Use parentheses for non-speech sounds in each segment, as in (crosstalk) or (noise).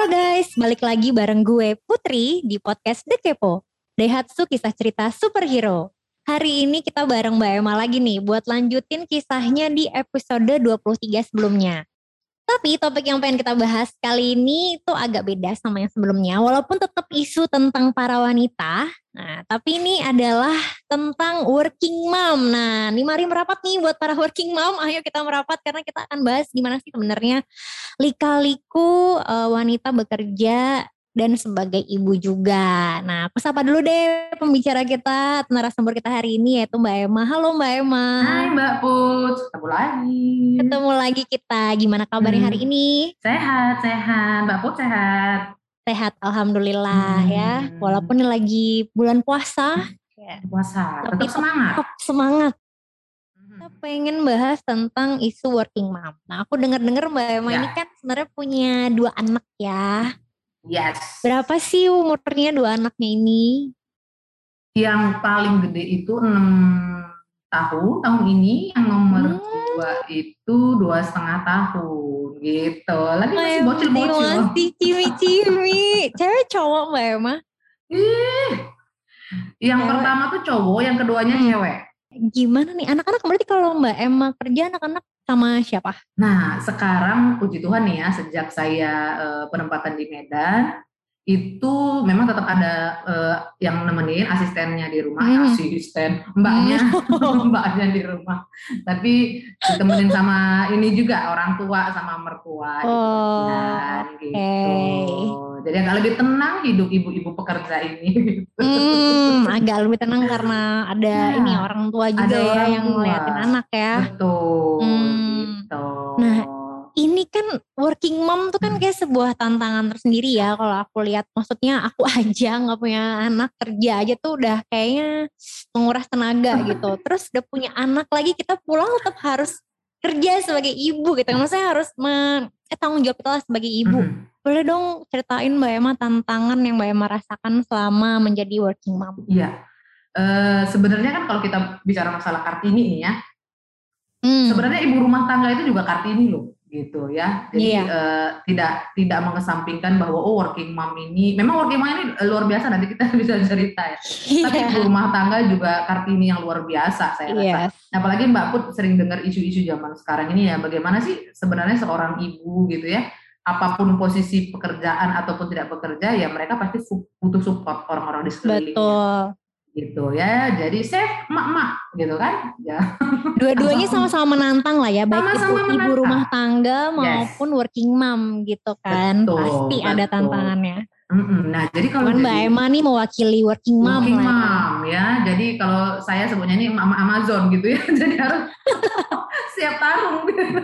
Halo guys, balik lagi bareng gue Putri di podcast The Kepo. Daihatsu kisah cerita superhero. Hari ini kita bareng Mbak Emma lagi nih buat lanjutin kisahnya di episode 23 sebelumnya. Tapi topik yang pengen kita bahas kali ini itu agak beda sama yang sebelumnya. Walaupun tetap isu tentang para wanita. Nah, tapi ini adalah tentang working mom. Nah, ini mari merapat nih buat para working mom. Ayo kita merapat karena kita akan bahas gimana sih sebenarnya lika-liku uh, wanita bekerja dan sebagai ibu juga. Nah, aku sapa dulu deh pembicara kita, narasumber kita hari ini yaitu Mbak Emma. Halo Mbak Emma. Hai Mbak Put, ketemu lagi. Ketemu lagi kita. Gimana kabarnya hmm. hari ini? Sehat, sehat. Mbak Put sehat. Sehat, alhamdulillah hmm. ya. Walaupun ini lagi bulan puasa. Ya. Puasa, tapi tetap semangat. Tetap semangat hmm. kita pengen bahas tentang isu working mom. Nah, aku dengar-dengar Mbak Emma ya. ini kan sebenarnya punya dua anak ya. Yes. Berapa sih umurnya dua anaknya ini? Yang paling gede itu 6 tahun tahun ini, yang nomor hmm. dua itu dua setengah tahun gitu. Lagi masih bocil-bocil. Masih cimi-cimi. Cewek cowok mbak Emma? Ih, yang cewek. pertama tuh cowok, yang keduanya hmm. cewek. Gimana nih anak-anak berarti kalau mbak Emma kerja anak-anak sama siapa? Nah, sekarang puji Tuhan nih ya, sejak saya uh, penempatan di Medan, itu memang tetap ada uh, yang nemenin asistennya di rumah, hmm. asisten mbaknya, hmm. (laughs) mbaknya di rumah. Tapi ditemenin sama ini juga orang tua sama mertua, gitu oh, gitu. Okay. Jadi agak lebih tenang hidup ibu-ibu pekerja ini. (laughs) Hmm, agak lebih tenang karena ada ya, ini orang tua juga ya yang ngeliatin anak ya. Betul. Hmm. Gitu. Nah, ini kan working mom tuh kan kayak sebuah tantangan tersendiri ya kalau aku lihat. Maksudnya aku (laughs) aja nggak punya anak kerja aja tuh udah kayaknya menguras tenaga gitu. (laughs) Terus udah punya anak lagi kita pulang tetap harus kerja sebagai ibu gitu. Maksudnya harus men, eh, tanggung jawab kita sebagai ibu. Mm -hmm boleh dong ceritain Mbak Emma tantangan yang Mbak Emma rasakan selama menjadi working mom? Iya, uh, sebenarnya kan kalau kita bicara masalah Kartini ini ya, hmm. sebenarnya ibu rumah tangga itu juga Kartini loh gitu ya. Jadi iya. uh, tidak tidak mengesampingkan bahwa oh working mom ini memang working mom ini luar biasa nanti kita (laughs) bisa cerita ya. Yeah. Tapi ibu rumah tangga juga Kartini yang luar biasa saya rasa. Yes. Apalagi Mbak Put sering dengar isu-isu zaman sekarang ini ya bagaimana sih sebenarnya seorang ibu gitu ya apa pun posisi pekerjaan ataupun tidak bekerja ya mereka pasti butuh support orang-orang di sekelilingnya. Betul. Gitu ya. Jadi safe emak-emak gitu kan. Ya. Dua-duanya (laughs) sama-sama menantang lah ya baik sama-sama itu ibu rumah tangga maupun yes. working mom gitu kan. Betul, pasti betul. ada tantangannya. Nah, jadi kalau Mbak Emma nih mewakili working mom working ya. mom ya. Jadi kalau saya sebutnya ini mama Amazon gitu ya. (laughs) jadi harus (laughs) siap tarung gitu.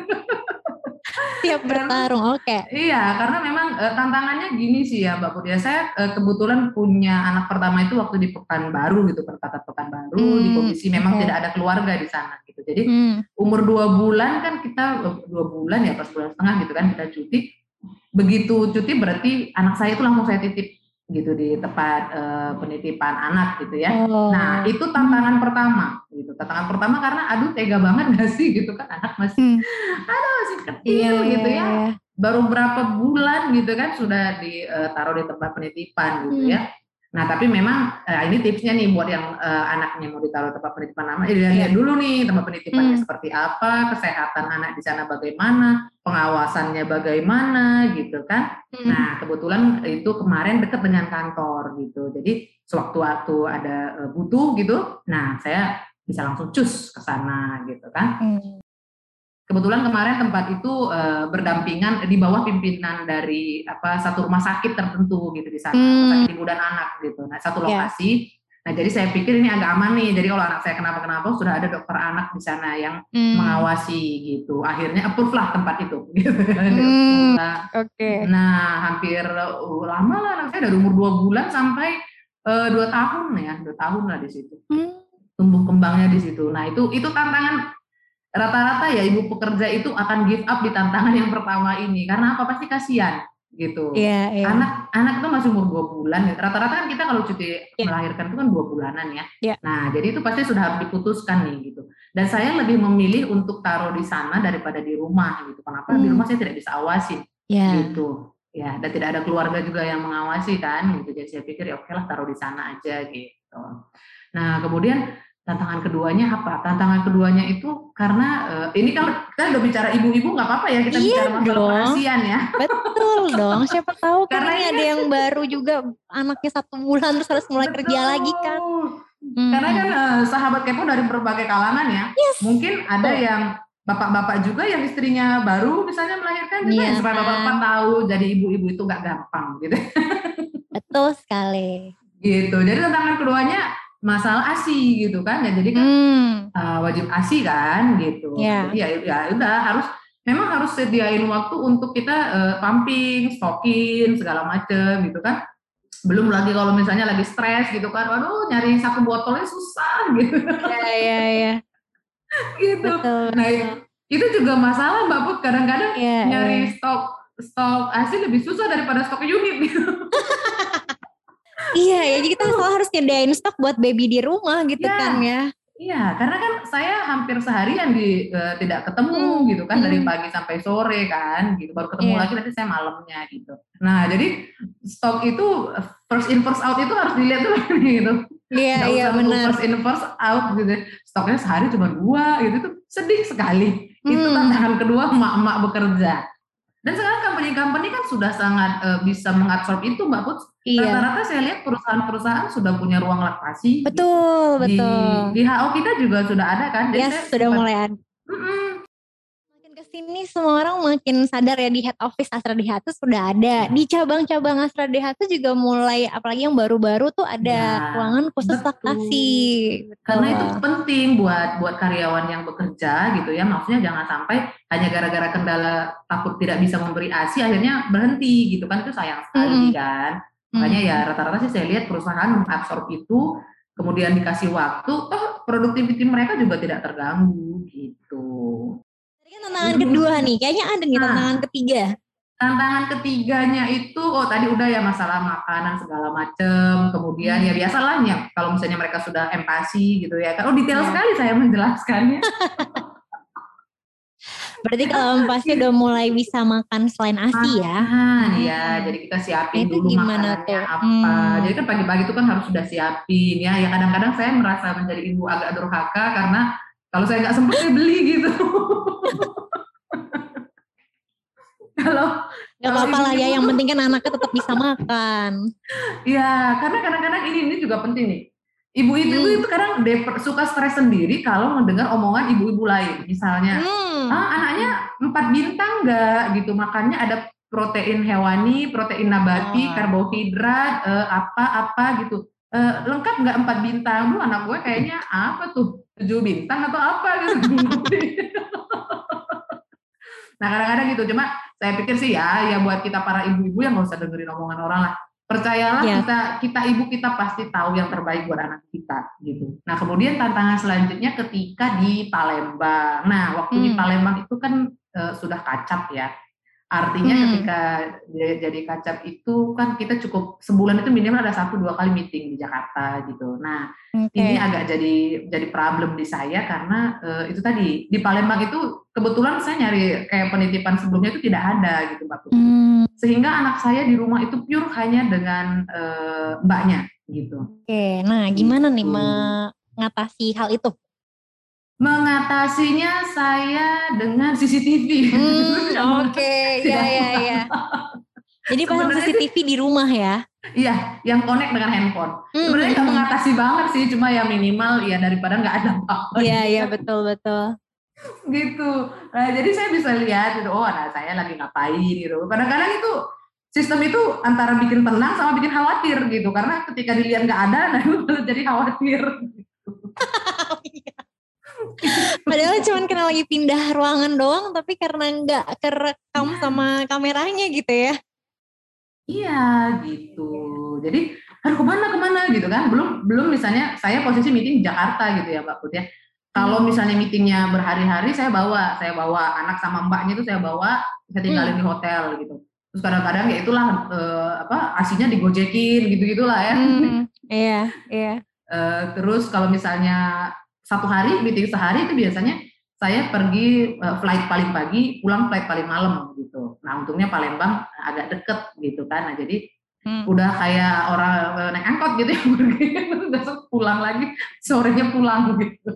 Siap bertarung, oke. Okay. Iya, karena memang uh, tantangannya gini sih ya Mbak Putri. Saya uh, kebetulan punya anak pertama itu waktu di Pekanbaru gitu, perkataan Pekanbaru hmm, di komisi memang okay. tidak ada keluarga di sana gitu. Jadi hmm. umur dua bulan kan kita dua bulan ya pas bulan setengah gitu kan kita cuti. Begitu cuti berarti anak saya itu langsung saya titip gitu di tempat uh, penitipan anak gitu ya. Oh. Nah itu tantangan pertama gitu. Tantangan pertama karena aduh tega banget gak sih gitu kan anak masih hmm. aduh masih kecil yeah. gitu ya. Baru berapa bulan gitu kan sudah ditaruh eh, di tempat penitipan gitu hmm. ya. Nah, tapi memang uh, ini tipsnya nih buat yang uh, anaknya mau ditaruh tempat penitipan nama, ya lihat dulu nih tempat penitipannya hmm. seperti apa, kesehatan anak di sana bagaimana, pengawasannya bagaimana gitu kan. Hmm. Nah, kebetulan itu kemarin dekat dengan kantor gitu. Jadi sewaktu-waktu ada uh, butuh gitu, nah saya bisa langsung cus ke sana gitu kan. Hmm. Kebetulan kemarin tempat itu uh, berdampingan di bawah pimpinan dari apa satu rumah sakit tertentu gitu di sana, hmm. sakit ibu dan anak gitu. Nah, satu iya. lokasi. Yeah. Nah, jadi saya pikir ini agak aman nih. Jadi kalau anak saya kenapa-kenapa sudah ada dokter anak di sana yang hmm. mengawasi gitu. Akhirnya approve lah tempat itu (laughs) gitu. Hmm. nah, Oke. Okay. Nah, hampir uh, lama lah anak saya dari umur dua bulan sampai uh, dua tahun ya, dua tahun lah di situ. Hmm. Tumbuh kembangnya di situ. Nah, itu itu tantangan rata-rata ya ibu pekerja itu akan give up di tantangan yang pertama ini karena apa pasti kasihan gitu. Yeah, yeah. Anak anak itu masih umur dua bulan. Rata-rata kan kita kalau cuti yeah. melahirkan itu kan dua bulanan ya. Yeah. Nah jadi itu pasti sudah harus diputuskan nih gitu. Dan saya lebih memilih untuk taruh di sana daripada di rumah gitu. Kenapa hmm. di rumah saya tidak bisa awasin yeah. gitu. ya dan tidak ada keluarga juga yang mengawasi kan gitu jadi saya pikir ya oke lah taruh di sana aja gitu nah kemudian tantangan keduanya apa tantangan keduanya itu karena uh, ini kalau kita udah bicara ibu-ibu nggak apa-apa ya kita iya bicara masalah ya betul dong siapa tahu kan karena ada yang baru juga anaknya satu bulan terus harus mulai betul. kerja lagi kan hmm. karena kan uh, sahabat kepo dari berbagai kalangan ya yes. mungkin ada oh. yang bapak-bapak juga yang istrinya baru misalnya melahirkan juga yeah. supaya bapak-bapak tahu jadi ibu-ibu itu gak gampang gitu. Betul sekali. Gitu. Jadi tantangan keduanya masalah ASI gitu kan ya. Jadi kan hmm. uh, wajib ASI kan gitu. Yeah. Jadi ya ya udah harus memang harus sediain waktu untuk kita uh, pumping, stocking segala macem gitu kan. Belum lagi kalau misalnya lagi stres gitu kan, waduh nyari satu botolnya susah (laughs) gitu. Iya iya iya. gitu. Betul. Nah itu juga masalah Mbak Put kadang-kadang yeah, nyari yeah. stok stok ASI lebih susah daripada stok unit gitu. (laughs) iya ya jadi kita selalu harus nyediain stok buat baby di rumah gitu yeah. kan ya. Iya, karena kan saya hampir seharian di uh, tidak ketemu hmm. gitu kan hmm. dari pagi sampai sore kan gitu. Baru ketemu yeah. lagi nanti saya malamnya gitu. Nah, jadi stok itu first in first out itu harus dilihat dulu (laughs) gitu. Iya, yeah, iya yeah, benar. First in first out gitu. Stoknya sehari cuma dua gitu tuh sedih sekali. Hmm. Itu tantangan kedua emak-emak bekerja. Dan sekarang company-company kan sudah sangat uh, bisa mengabsorb itu Mbak Put. Iya. Rata-rata saya lihat perusahaan-perusahaan sudah punya ruang laktasi. Betul, gitu. betul. Di, di HO kita juga sudah ada kan? Jadi yes, sudah mulai ada. Mm -mm, sini semua orang makin sadar ya di head office Astra DH sudah ada. Di cabang-cabang Astra DH juga mulai apalagi yang baru-baru tuh ada ya, ruangan khusus laktasi. Karena itu penting buat buat karyawan yang bekerja gitu ya. Maksudnya jangan sampai hanya gara-gara kendala takut tidak bisa memberi ASI akhirnya berhenti gitu kan itu sayang sekali hmm. kan. Makanya ya rata-rata sih saya lihat perusahaan mengabsorb itu kemudian dikasih waktu, toh produktiviti mereka juga tidak terganggu gitu tantangan kedua nih, kayaknya ada nih nah, tantangan ketiga. Tantangan ketiganya itu, oh tadi udah ya masalah makanan segala macem, kemudian ya hmm. ya biasalah ya kalau misalnya mereka sudah empati gitu ya, oh detail ya. sekali saya menjelaskannya. (laughs) Berarti kalau pasti udah mulai bisa makan selain ASI ya? Ah, ya, jadi kita siapin itu dulu makanannya tuh? apa. Hmm. Jadi kan pagi-pagi itu kan harus sudah siapin ya. Ya kadang-kadang saya merasa menjadi ibu agak durhaka karena kalau saya nggak sempat saya beli gitu. (laughs) kalau nggak apa-apa lah ya, yang penting kan anaknya tetap bisa makan. Iya, karena kadang-kadang ini ini juga penting nih. Ibu itu hmm. itu kadang suka stres sendiri kalau mendengar omongan ibu-ibu lain. Misalnya, hmm. ah anaknya empat bintang nggak gitu, makannya ada protein hewani, protein nabati, oh. karbohidrat, eh, apa-apa gitu. Eh, lengkap nggak empat bintang? Lu anak gue kayaknya apa tuh? Tujuh bintang atau apa gitu. (laughs) nah kadang-kadang gitu, cuma saya pikir sih ya ya buat kita para ibu-ibu yang nggak usah dengerin omongan orang lah percayalah yeah. kita kita ibu kita pasti tahu yang terbaik buat anak kita gitu. Nah kemudian tantangan selanjutnya ketika di Palembang. Nah waktu hmm. di Palembang itu kan e, sudah kacap ya. Artinya hmm. ketika jadi kacap itu kan kita cukup sebulan itu minimal ada satu dua kali meeting di Jakarta gitu. Nah okay. ini agak jadi jadi problem di saya karena uh, itu tadi di Palembang itu kebetulan saya nyari kayak penitipan sebelumnya itu tidak ada gitu mbak Putri. Hmm. Sehingga anak saya di rumah itu pure hanya dengan uh, mbaknya gitu. Oke, nah gimana gitu. nih mengatasi hal itu? Mengatasinya saya dengan CCTV. Hmm, (laughs) Oke, okay. ya ya ya. (laughs) Jadi pasang CCTV di rumah ya? Iya, yang connect dengan handphone. Hmm. Sebenarnya nggak mengatasi banget sih, cuma ya minimal ya daripada nggak ada apa-apa. Iya iya betul betul. (laughs) gitu. Nah, jadi saya bisa lihat gitu, oh anak saya lagi ngapain gitu. Kadang-kadang itu sistem itu antara bikin tenang sama bikin khawatir gitu, karena ketika dilihat nggak ada, nah itu jadi khawatir. Gitu. Padahal cuman kena lagi pindah ruangan doang, tapi karena nggak kerekam iya. sama kameranya gitu ya. Iya gitu. Jadi harus ke mana ke mana gitu kan? Belum belum misalnya saya posisi meeting di Jakarta gitu ya Mbak Put ya. Kalau hmm. misalnya meetingnya berhari-hari saya bawa, saya bawa anak sama mbaknya itu saya bawa, saya tinggalin hmm. di hotel gitu. Terus kadang-kadang ya itulah eh, apa asinya digojekin gitu gitulah ya. Hmm. (laughs) Iya, iya. Uh, terus kalau misalnya satu hari meeting sehari itu biasanya saya pergi uh, flight paling pagi, pulang flight paling malam gitu. Nah untungnya Palembang agak deket gitu kan. Nah jadi hmm. udah kayak orang uh, naik angkot gitu ya pergi, (laughs) besok pulang lagi, sorenya pulang gitu.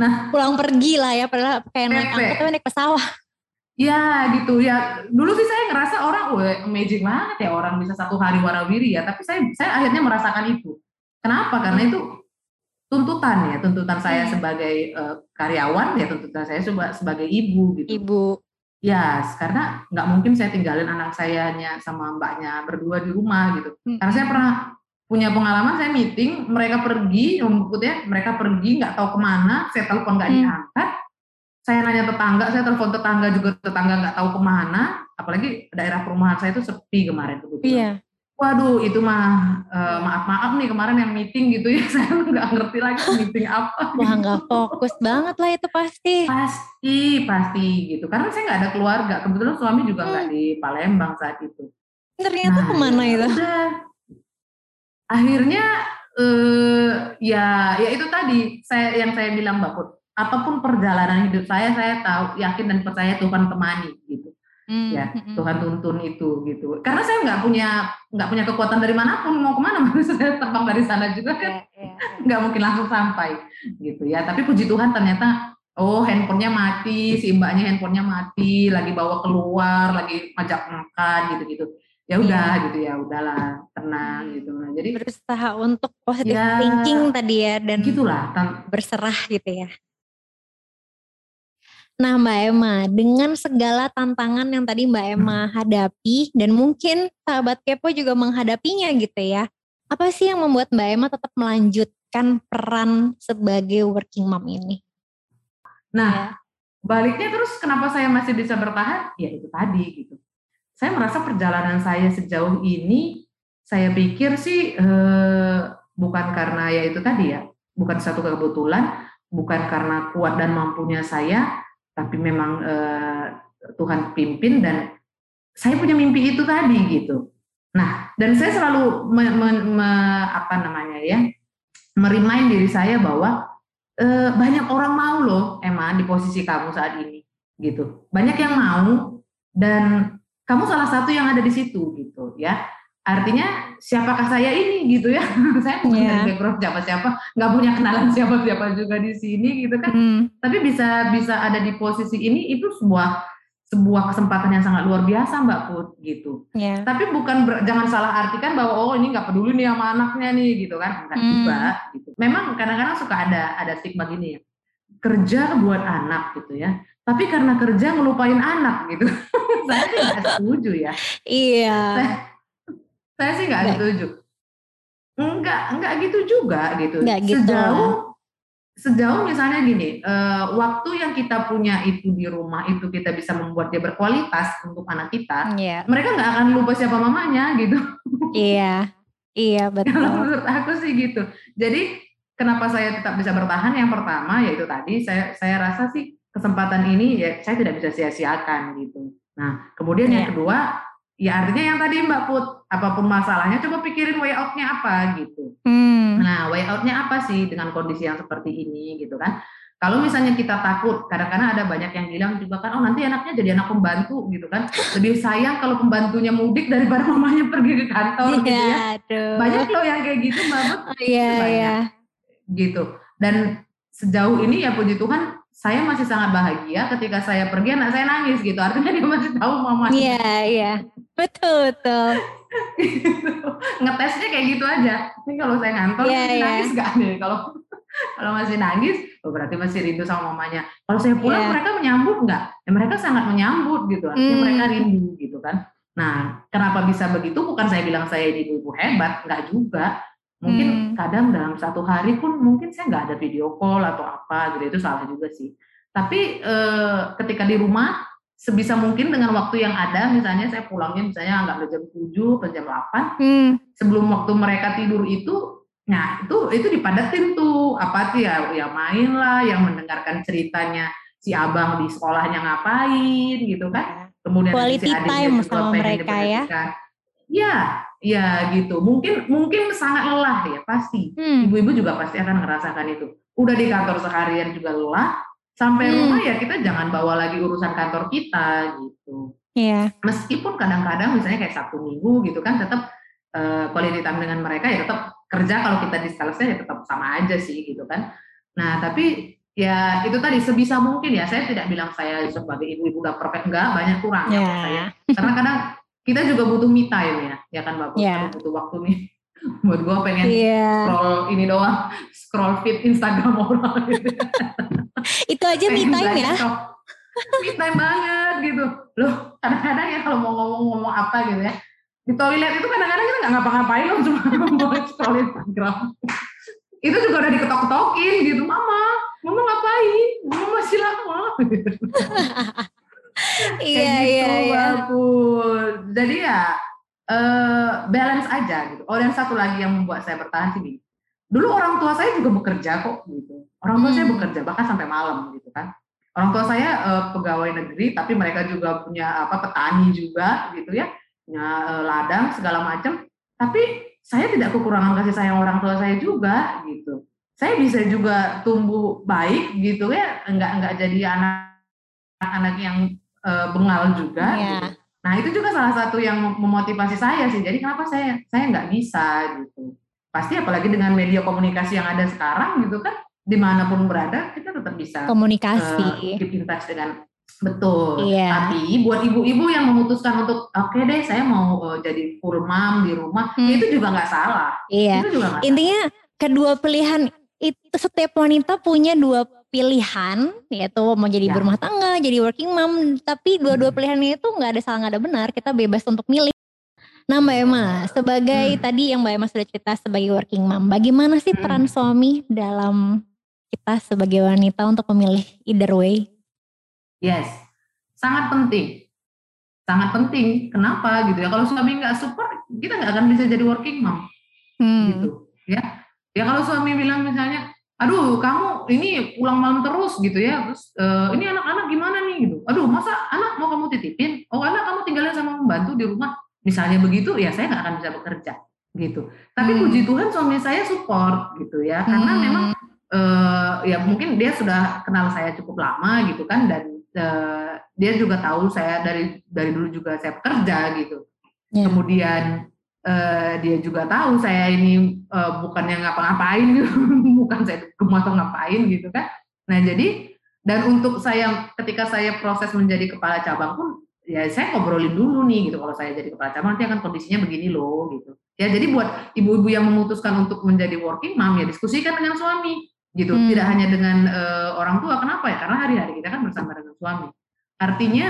Nah pulang pergi lah ya, padahal kayak naik angkot tapi naik pesawat. Ya gitu ya. Dulu sih saya ngerasa orang, wah amazing banget ya orang bisa satu hari warawiri ya. Tapi saya saya akhirnya merasakan itu. Kenapa? Karena itu tuntutan ya, tuntutan saya hmm. sebagai uh, karyawan ya, tuntutan saya sebagai ibu gitu. Ibu. Ya, karena nggak mungkin saya tinggalin anak saya sama mbaknya berdua di rumah gitu. Hmm. Karena saya pernah punya pengalaman saya meeting, mereka pergi, ya, mereka pergi nggak tahu ke mana, saya telepon nggak hmm. diangkat, saya nanya tetangga, saya telepon tetangga juga tetangga nggak tahu ke mana, apalagi daerah perumahan saya itu sepi kemarin kebetulan. Iya. Waduh, itu mah uh, maaf maaf nih kemarin yang meeting gitu ya, (laughs) saya nggak ngerti lagi (laughs) meeting apa. Wah nggak fokus banget lah itu pasti. Pasti, pasti gitu. Karena saya nggak ada keluarga, kebetulan suami juga nggak hmm. di Palembang saat itu. Ternyata nah, ke mana ya itu? Udah. Akhirnya, uh, ya, ya itu tadi saya yang saya bilang mbak Put, apa pun perjalanan hidup saya, saya tahu, yakin dan percaya Tuhan temani gitu. Hmm, ya hmm, hmm. Tuhan tuntun itu gitu. Karena saya nggak punya nggak punya kekuatan dari mana pun mau ke mana (laughs) saya terbang dari sana juga kan. yeah, yeah, yeah. nggak mungkin langsung sampai gitu ya. Tapi puji Tuhan ternyata oh handphonenya mati si mbaknya handphonenya mati lagi bawa keluar lagi ngajak makan gitu gitu ya udah yeah. gitu ya udahlah tenang gitu. Nah jadi berusaha untuk positive ya, thinking tadi ya dan gitulah berserah gitu ya Nah Mbak Emma, dengan segala tantangan yang tadi Mbak Emma hadapi dan mungkin sahabat kepo juga menghadapinya gitu ya. Apa sih yang membuat Mbak Emma tetap melanjutkan peran sebagai working mom ini? Nah, ya. baliknya terus kenapa saya masih bisa bertahan? Ya itu tadi gitu. Saya merasa perjalanan saya sejauh ini, saya pikir sih eh, bukan karena ya itu tadi ya, bukan satu kebetulan, bukan karena kuat dan mampunya saya, tapi memang uh, Tuhan pimpin dan saya punya mimpi itu tadi gitu. Nah, dan saya selalu me, me, me, apa namanya ya, merimain diri saya bahwa uh, banyak orang mau loh, emang di posisi kamu saat ini gitu. Banyak yang mau dan kamu salah satu yang ada di situ gitu ya. Artinya siapakah saya ini gitu ya? (laughs) saya bukan yeah. dari background siapa-siapa, nggak punya kenalan siapa-siapa juga di sini gitu kan. Mm. Tapi bisa bisa ada di posisi ini itu sebuah sebuah kesempatan yang sangat luar biasa Mbak Put gitu. Yeah. Tapi bukan ber, jangan salah artikan bahwa oh ini nggak peduli nih sama anaknya nih gitu kan. Enggak mm. juga gitu. Memang kadang-kadang suka ada ada stigma gini ya. Kerja buat anak gitu ya. Tapi karena kerja ngelupain anak gitu. (laughs) saya tidak setuju ya. Iya. Saya sih nggak setuju. Enggak, enggak gitu juga gitu. Enggak gitu. Sejauh sejauh misalnya gini, uh, waktu yang kita punya itu di rumah itu kita bisa membuat dia berkualitas untuk anak kita, yeah. mereka nggak akan lupa siapa mamanya gitu. Iya, iya (laughs) betul. Kalau menurut aku sih gitu. Jadi kenapa saya tetap bisa bertahan? Yang pertama yaitu tadi saya saya rasa sih kesempatan ini ya saya tidak bisa sia-siakan gitu. Nah kemudian yeah. yang iya. kedua ya artinya yang tadi Mbak Put, apa pun masalahnya coba pikirin way out-nya apa gitu. Hmm. Nah, way out-nya apa sih dengan kondisi yang seperti ini gitu kan. Kalau misalnya kita takut, kadang-kadang ada banyak yang bilang juga kan, oh nanti anaknya jadi anak pembantu gitu kan. Lebih sayang kalau pembantunya mudik daripada (laughs) mamanya pergi ke kantor yeah, gitu ya. Aduh. Banyak loh yang kayak gitu Mbak Put. Oh, iya, iya. Gitu. Dan sejauh ini ya puji Tuhan saya masih sangat bahagia ketika saya pergi anak saya nangis gitu artinya dia masih tahu mama iya iya betul betul gitu. ngetesnya kayak gitu aja ini kalau saya ngantor yeah, yeah. nangis gak nih kalau kalau masih nangis oh berarti masih rindu sama mamanya kalau saya pulang yeah. mereka menyambut nggak ya mereka sangat menyambut gitu artinya mm. mereka rindu gitu kan nah kenapa bisa begitu bukan saya bilang saya ini ibu hebat nggak juga Mungkin hmm. kadang dalam satu hari pun mungkin saya nggak ada video call atau apa gitu itu salah juga sih. Tapi e, ketika di rumah sebisa mungkin dengan waktu yang ada misalnya saya pulangnya misalnya nggak jam 7 atau jam 8 hmm. sebelum waktu mereka tidur itu nah itu itu dipadatin tuh. Apa sih ya ya main lah yang mendengarkan ceritanya si abang di sekolahnya ngapain gitu kan. Iya. kemudian quality si time sama mereka ya. ya ya gitu. Mungkin mungkin sangat lelah ya pasti. Hmm. ibu-ibu juga pasti akan merasakan itu. Udah di kantor seharian juga lelah sampai hmm. rumah ya kita jangan bawa lagi urusan kantor kita gitu. Iya. Yeah. Meskipun kadang-kadang misalnya kayak Sabtu Minggu gitu kan tetap uh, quality time dengan mereka ya tetap kerja kalau kita di salesnya ya tetap sama aja sih gitu kan. Nah tapi ya itu tadi sebisa mungkin ya saya tidak bilang saya sebagai ibu-ibu gak perfect enggak banyak kurang yeah. ya saya karena kadang kita juga butuh me time ya ya kan bagus yeah. butuh waktu nih (laughs) buat gue pengen yeah. scroll ini doang scroll feed Instagram orang gitu (laughs) itu aja me time ya. Me time banget gitu. Loh kadang-kadang ya kalau mau ngomong-ngomong apa gitu ya. Di toilet itu kadang-kadang kita nggak ngapa-ngapain loh cuma mau scroll Instagram. Itu juga udah diketok-ketokin gitu. Mama mama ngapain? Mama masih lama. (laughs) Iya iya gitu, iya jadi ya uh, balance aja gitu. Oh dan satu lagi yang membuat saya bertahan sini dulu orang tua saya juga bekerja kok gitu. Orang tua hmm. saya bekerja bahkan sampai malam gitu kan. Orang tua saya uh, pegawai negeri tapi mereka juga punya apa petani juga gitu ya. Punya uh, ladang segala macam. Tapi saya tidak kekurangan kasih sayang orang tua saya juga gitu. Saya bisa juga tumbuh baik gitu ya. Enggak enggak jadi anak-anak yang uh, bengal juga yeah. gitu. nah itu juga salah satu yang memotivasi saya sih. Jadi kenapa saya saya nggak bisa gitu pasti apalagi dengan media komunikasi yang ada sekarang gitu kan di mana pun berada kita tetap bisa komunikasi uh, keep in touch dengan betul yeah. tapi buat ibu-ibu yang memutuskan untuk oke okay deh saya mau uh, jadi full mom di rumah hmm. itu juga nggak salah iya itu juga gak intinya salah. kedua pilihan itu setiap wanita punya dua pilihan yaitu mau jadi ya. berumah tangga jadi working mom tapi dua-dua hmm. pilihan itu nggak ada salah nggak ada benar kita bebas untuk milih Nah Mbak Emma, sebagai hmm. tadi yang Mbak Emma sudah cerita sebagai working mom, bagaimana sih peran hmm. suami dalam kita sebagai wanita untuk memilih either way? Yes, sangat penting. Sangat penting. Kenapa gitu ya? Kalau suami nggak support, kita nggak akan bisa jadi working mom. Hmm. Gitu ya. Ya kalau suami bilang misalnya, aduh kamu ini pulang malam terus gitu ya, terus uh, ini anak-anak gimana nih gitu. Aduh masa anak mau kamu titipin? Oh anak kamu tinggalin sama pembantu di rumah Misalnya begitu, ya saya nggak akan bisa bekerja gitu. Tapi hmm. puji Tuhan suami saya support gitu ya, karena hmm. memang uh, ya mungkin dia sudah kenal saya cukup lama gitu kan, dan uh, dia juga tahu saya dari dari dulu juga saya bekerja gitu. Yeah. Kemudian uh, dia juga tahu saya ini uh, bukan yang ngapa-ngapain gitu, (laughs) bukan saya rumah atau ngapain gitu kan. Nah jadi dan untuk saya ketika saya proses menjadi kepala cabang pun ya saya ngobrolin dulu nih gitu kalau saya jadi kepala cabang nanti akan kondisinya begini loh gitu. Ya jadi buat ibu-ibu yang memutuskan untuk menjadi working mom ya diskusikan dengan suami gitu. Hmm. tidak hanya dengan uh, orang tua kenapa ya? Karena hari-hari kita kan bersama dengan suami. Artinya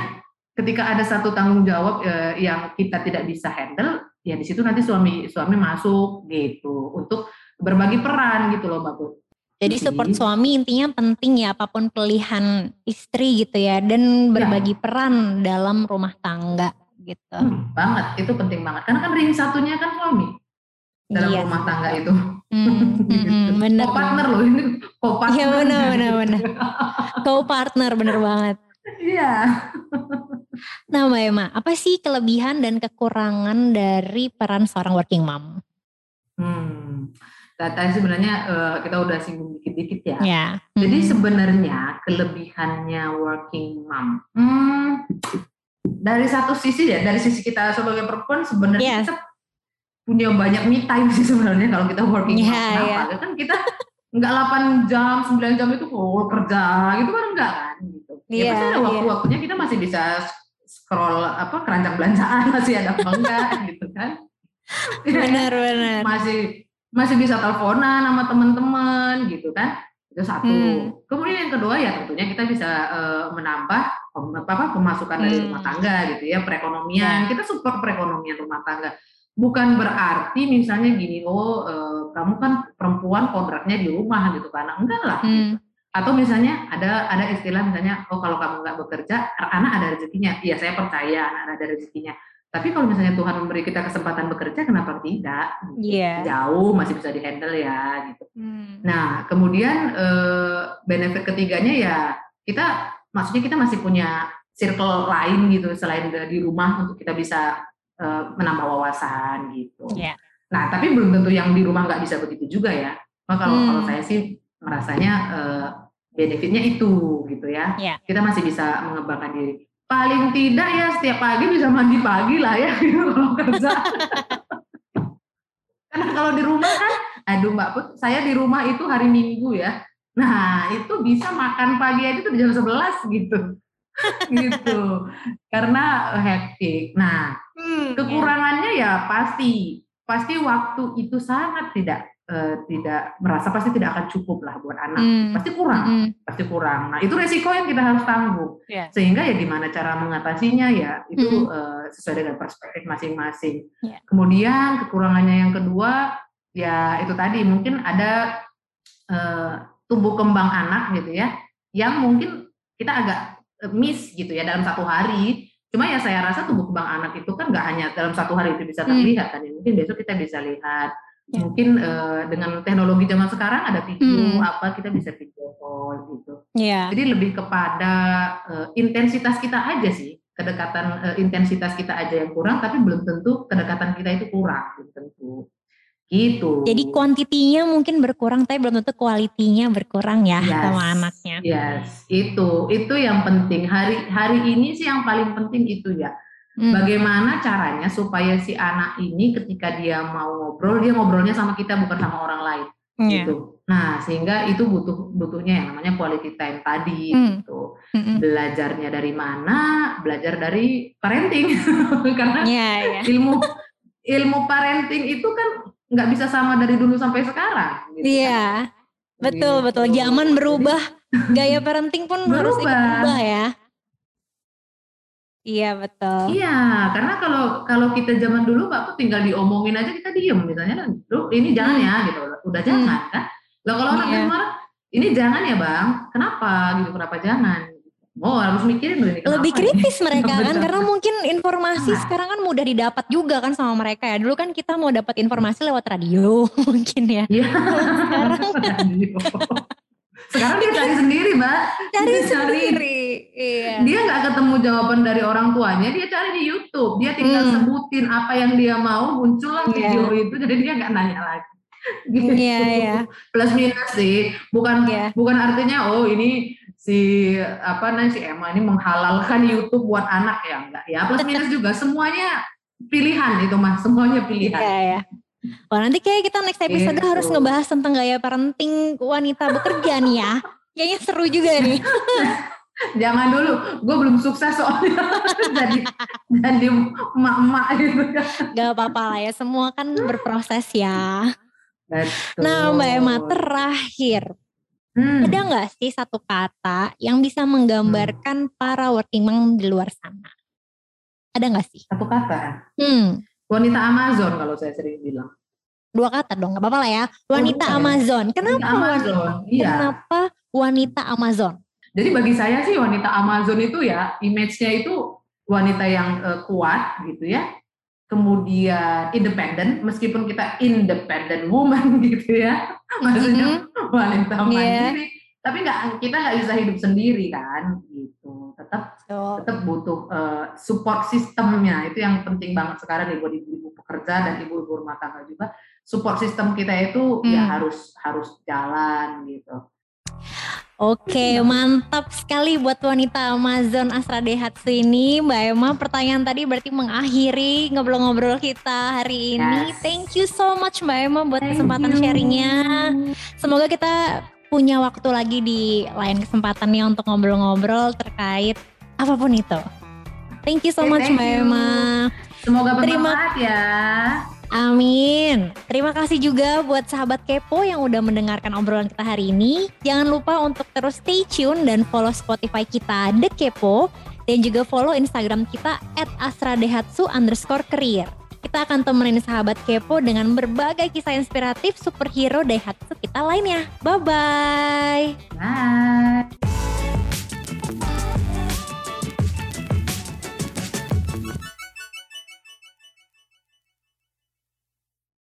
ketika ada satu tanggung jawab uh, yang kita tidak bisa handle ya di situ nanti suami suami masuk gitu. Untuk berbagi peran gitu loh mbak Put. Jadi support suami intinya penting ya apa pun pilihan istri gitu ya dan berbagi ya. peran dalam rumah tangga gitu. Hmm, banget, itu penting banget. Karena kan ring satunya kan suami dalam iya. rumah tangga itu. Hmm, (laughs) hmm, bener. Co-partner loh ini, co-partner. Iya benar benar benar. Co-partner bener banget. Iya. nah Mbak Emma, apa sih kelebihan dan kekurangan dari peran seorang working mom? Hmm data sebenarnya uh, kita udah singgung dikit-dikit ya. Yeah. Jadi mm-hmm. sebenarnya kelebihannya working mom, hmm, dari satu sisi ya, dari sisi kita sebagai perempuan sebenarnya yes. kita punya banyak me time sih sebenarnya kalau kita working yeah, mom. Kenapa? Yeah. Kan kita nggak 8 jam, 9 jam itu oh, kerja gitu kan enggak kan gitu. Yeah, ya iya, pasti ada iya. waktu-waktunya kita masih bisa scroll apa keranjang belanjaan masih ada apa enggak (laughs) gitu kan. Benar benar. Masih masih bisa teleponan sama teman-teman gitu kan itu satu hmm. kemudian yang kedua ya tentunya kita bisa uh, menambah apa, pemasukan hmm. dari rumah tangga gitu ya perekonomian ya. kita support perekonomian rumah tangga bukan berarti misalnya gini oh uh, kamu kan perempuan kontraknya di rumah gitu kan enggak lah hmm. gitu. atau misalnya ada ada istilah misalnya oh kalau kamu nggak bekerja anak ada rezekinya iya saya percaya anak ada rezekinya tapi kalau misalnya Tuhan memberi kita kesempatan bekerja, kenapa tidak? Yeah. Jauh masih bisa dihandle ya, gitu. Hmm. Nah, kemudian eh, benefit ketiganya ya kita, maksudnya kita masih punya circle lain gitu selain di rumah untuk kita bisa eh, menambah wawasan gitu. Yeah. Nah, tapi belum tentu yang di rumah nggak bisa begitu juga ya. Nah, kalau hmm. kalau saya sih merasanya eh, benefitnya itu gitu ya. Yeah. Kita masih bisa mengembangkan diri. Paling tidak ya setiap pagi bisa mandi pagi lah ya (laughs) gitu kalau kerja. Karena kalau di rumah kan, aduh Mbak Put, saya di rumah itu hari Minggu ya. Nah, itu bisa makan pagi aja tuh jam 11 gitu. (laughs) gitu. Karena hektik. Nah, hmm, kekurangannya ya pasti pasti waktu itu sangat tidak uh, tidak merasa pasti tidak akan cukup lah buat anak hmm. pasti kurang hmm. pasti kurang nah itu resiko yang kita harus tanggung yeah. sehingga ya gimana cara mengatasinya ya itu hmm. uh, sesuai dengan perspektif masing-masing yeah. kemudian kekurangannya yang kedua ya itu tadi mungkin ada uh, tumbuh kembang anak gitu ya yang mungkin kita agak miss gitu ya dalam satu hari Cuma ya saya rasa tumbuh kembang anak itu kan nggak hanya dalam satu hari itu bisa hmm. terlihat kan ya. Mungkin besok kita bisa lihat. Ya. Mungkin uh, dengan teknologi zaman sekarang ada video hmm. apa kita bisa video call gitu. Ya. Jadi lebih kepada uh, intensitas kita aja sih. Kedekatan uh, intensitas kita aja yang kurang tapi belum tentu kedekatan kita itu kurang belum tentu. Gitu. Jadi kuantitinya mungkin berkurang tapi belum tentu kualitinya berkurang ya yes. sama anaknya. Yes, itu itu yang penting. Hari hari ini sih yang paling penting itu ya. Hmm. Bagaimana caranya supaya si anak ini ketika dia mau ngobrol dia ngobrolnya sama kita bukan sama orang lain. Yeah. gitu. Nah, sehingga itu butuh butuhnya yang namanya quality time tadi hmm. gitu. Hmm. Belajarnya dari mana? Belajar dari parenting. (laughs) Karena yeah, yeah. ilmu ilmu parenting itu kan nggak bisa sama dari dulu sampai sekarang. Gitu iya, kan? betul gitu. betul. Zaman berubah, gaya parenting pun berubah. harus ikut berubah ya. Iya betul. Iya, karena kalau kalau kita zaman dulu Pak tinggal diomongin aja kita diem misalnya, lu ini jangan hmm. ya gitu, udah hmm. jangan kan. Lo kalau anak iya. marah, ini jangan ya bang, kenapa gitu, kenapa jangan? Oh harus mikirin ini Lebih kritis ini? mereka (laughs) kan karena mungkin informasi nah. sekarang kan mudah didapat juga kan sama mereka ya. Dulu kan kita mau dapat informasi lewat radio (laughs) mungkin ya. Iya. sekarang (laughs) sekarang dia cari sendiri, Mbak. Cari dia sendiri. Iya. Dia nggak ketemu jawaban dari orang tuanya, dia cari di YouTube. Dia tinggal hmm. sebutin apa yang dia mau, muncullah yeah. video itu. Jadi dia nggak nanya lagi. Gitu. Iya, iya. Plus minus sih. Bukan yeah. bukan artinya oh ini si apa namanya si Emma ini menghalalkan YouTube buat anak ya enggak ya plus minus juga semuanya pilihan itu mas semuanya pilihan. Iya ya. Wah nanti kayak kita next episode gitu. harus ngebahas tentang gaya parenting wanita bekerja nih ya. Kayaknya seru juga nih. (laughs) Jangan dulu, gue belum sukses soalnya (laughs) jadi jadi emak-emak gitu. Gak apa-apa lah ya, semua kan berproses ya. Betul. Nah Mbak Emma terakhir, Hmm. Ada nggak sih satu kata yang bisa menggambarkan hmm. para working mom di luar sana? Ada nggak sih? Satu kata? Hmm. Wanita Amazon kalau saya sering bilang. Dua kata dong, nggak apa-apa lah ya. Wanita oh, Amazon. Kenapa wanita Amazon? Wanita, iya. Kenapa wanita Amazon? Jadi bagi saya sih wanita Amazon itu ya image-nya itu wanita yang uh, kuat gitu ya kemudian independen meskipun kita independent woman (laughs) gitu ya maksudnya mm-hmm. wanita iya. mandiri yeah. Tapi nggak kita nggak bisa hidup sendiri kan gitu tetap oh. tetap butuh uh, support sistemnya itu yang penting banget sekarang nih buat ibu-ibu pekerja dan ibu-ibu rumah tangga juga support sistem kita itu ya mm. ya harus harus jalan gitu Oke, mantap sekali buat wanita Amazon Astra Dehatsu ini. Mbak Emma, pertanyaan tadi berarti mengakhiri ngobrol-ngobrol kita hari ini. Yes. Thank you so much Mbak Emma buat Thank kesempatan you. sharingnya. Semoga kita punya waktu lagi di lain kesempatan nih untuk ngobrol-ngobrol terkait apa pun itu. Thank you so much Mbak Emma. Semoga bermanfaat Terima... ya. Amin. Terima kasih juga buat sahabat Kepo yang udah mendengarkan obrolan kita hari ini. Jangan lupa untuk terus stay tune dan follow Spotify kita The Kepo dan juga follow Instagram kita at asradehatsu underscore career. Kita akan temenin sahabat Kepo dengan berbagai kisah inspiratif superhero Daihatsu kita lainnya. Bye-bye. Bye.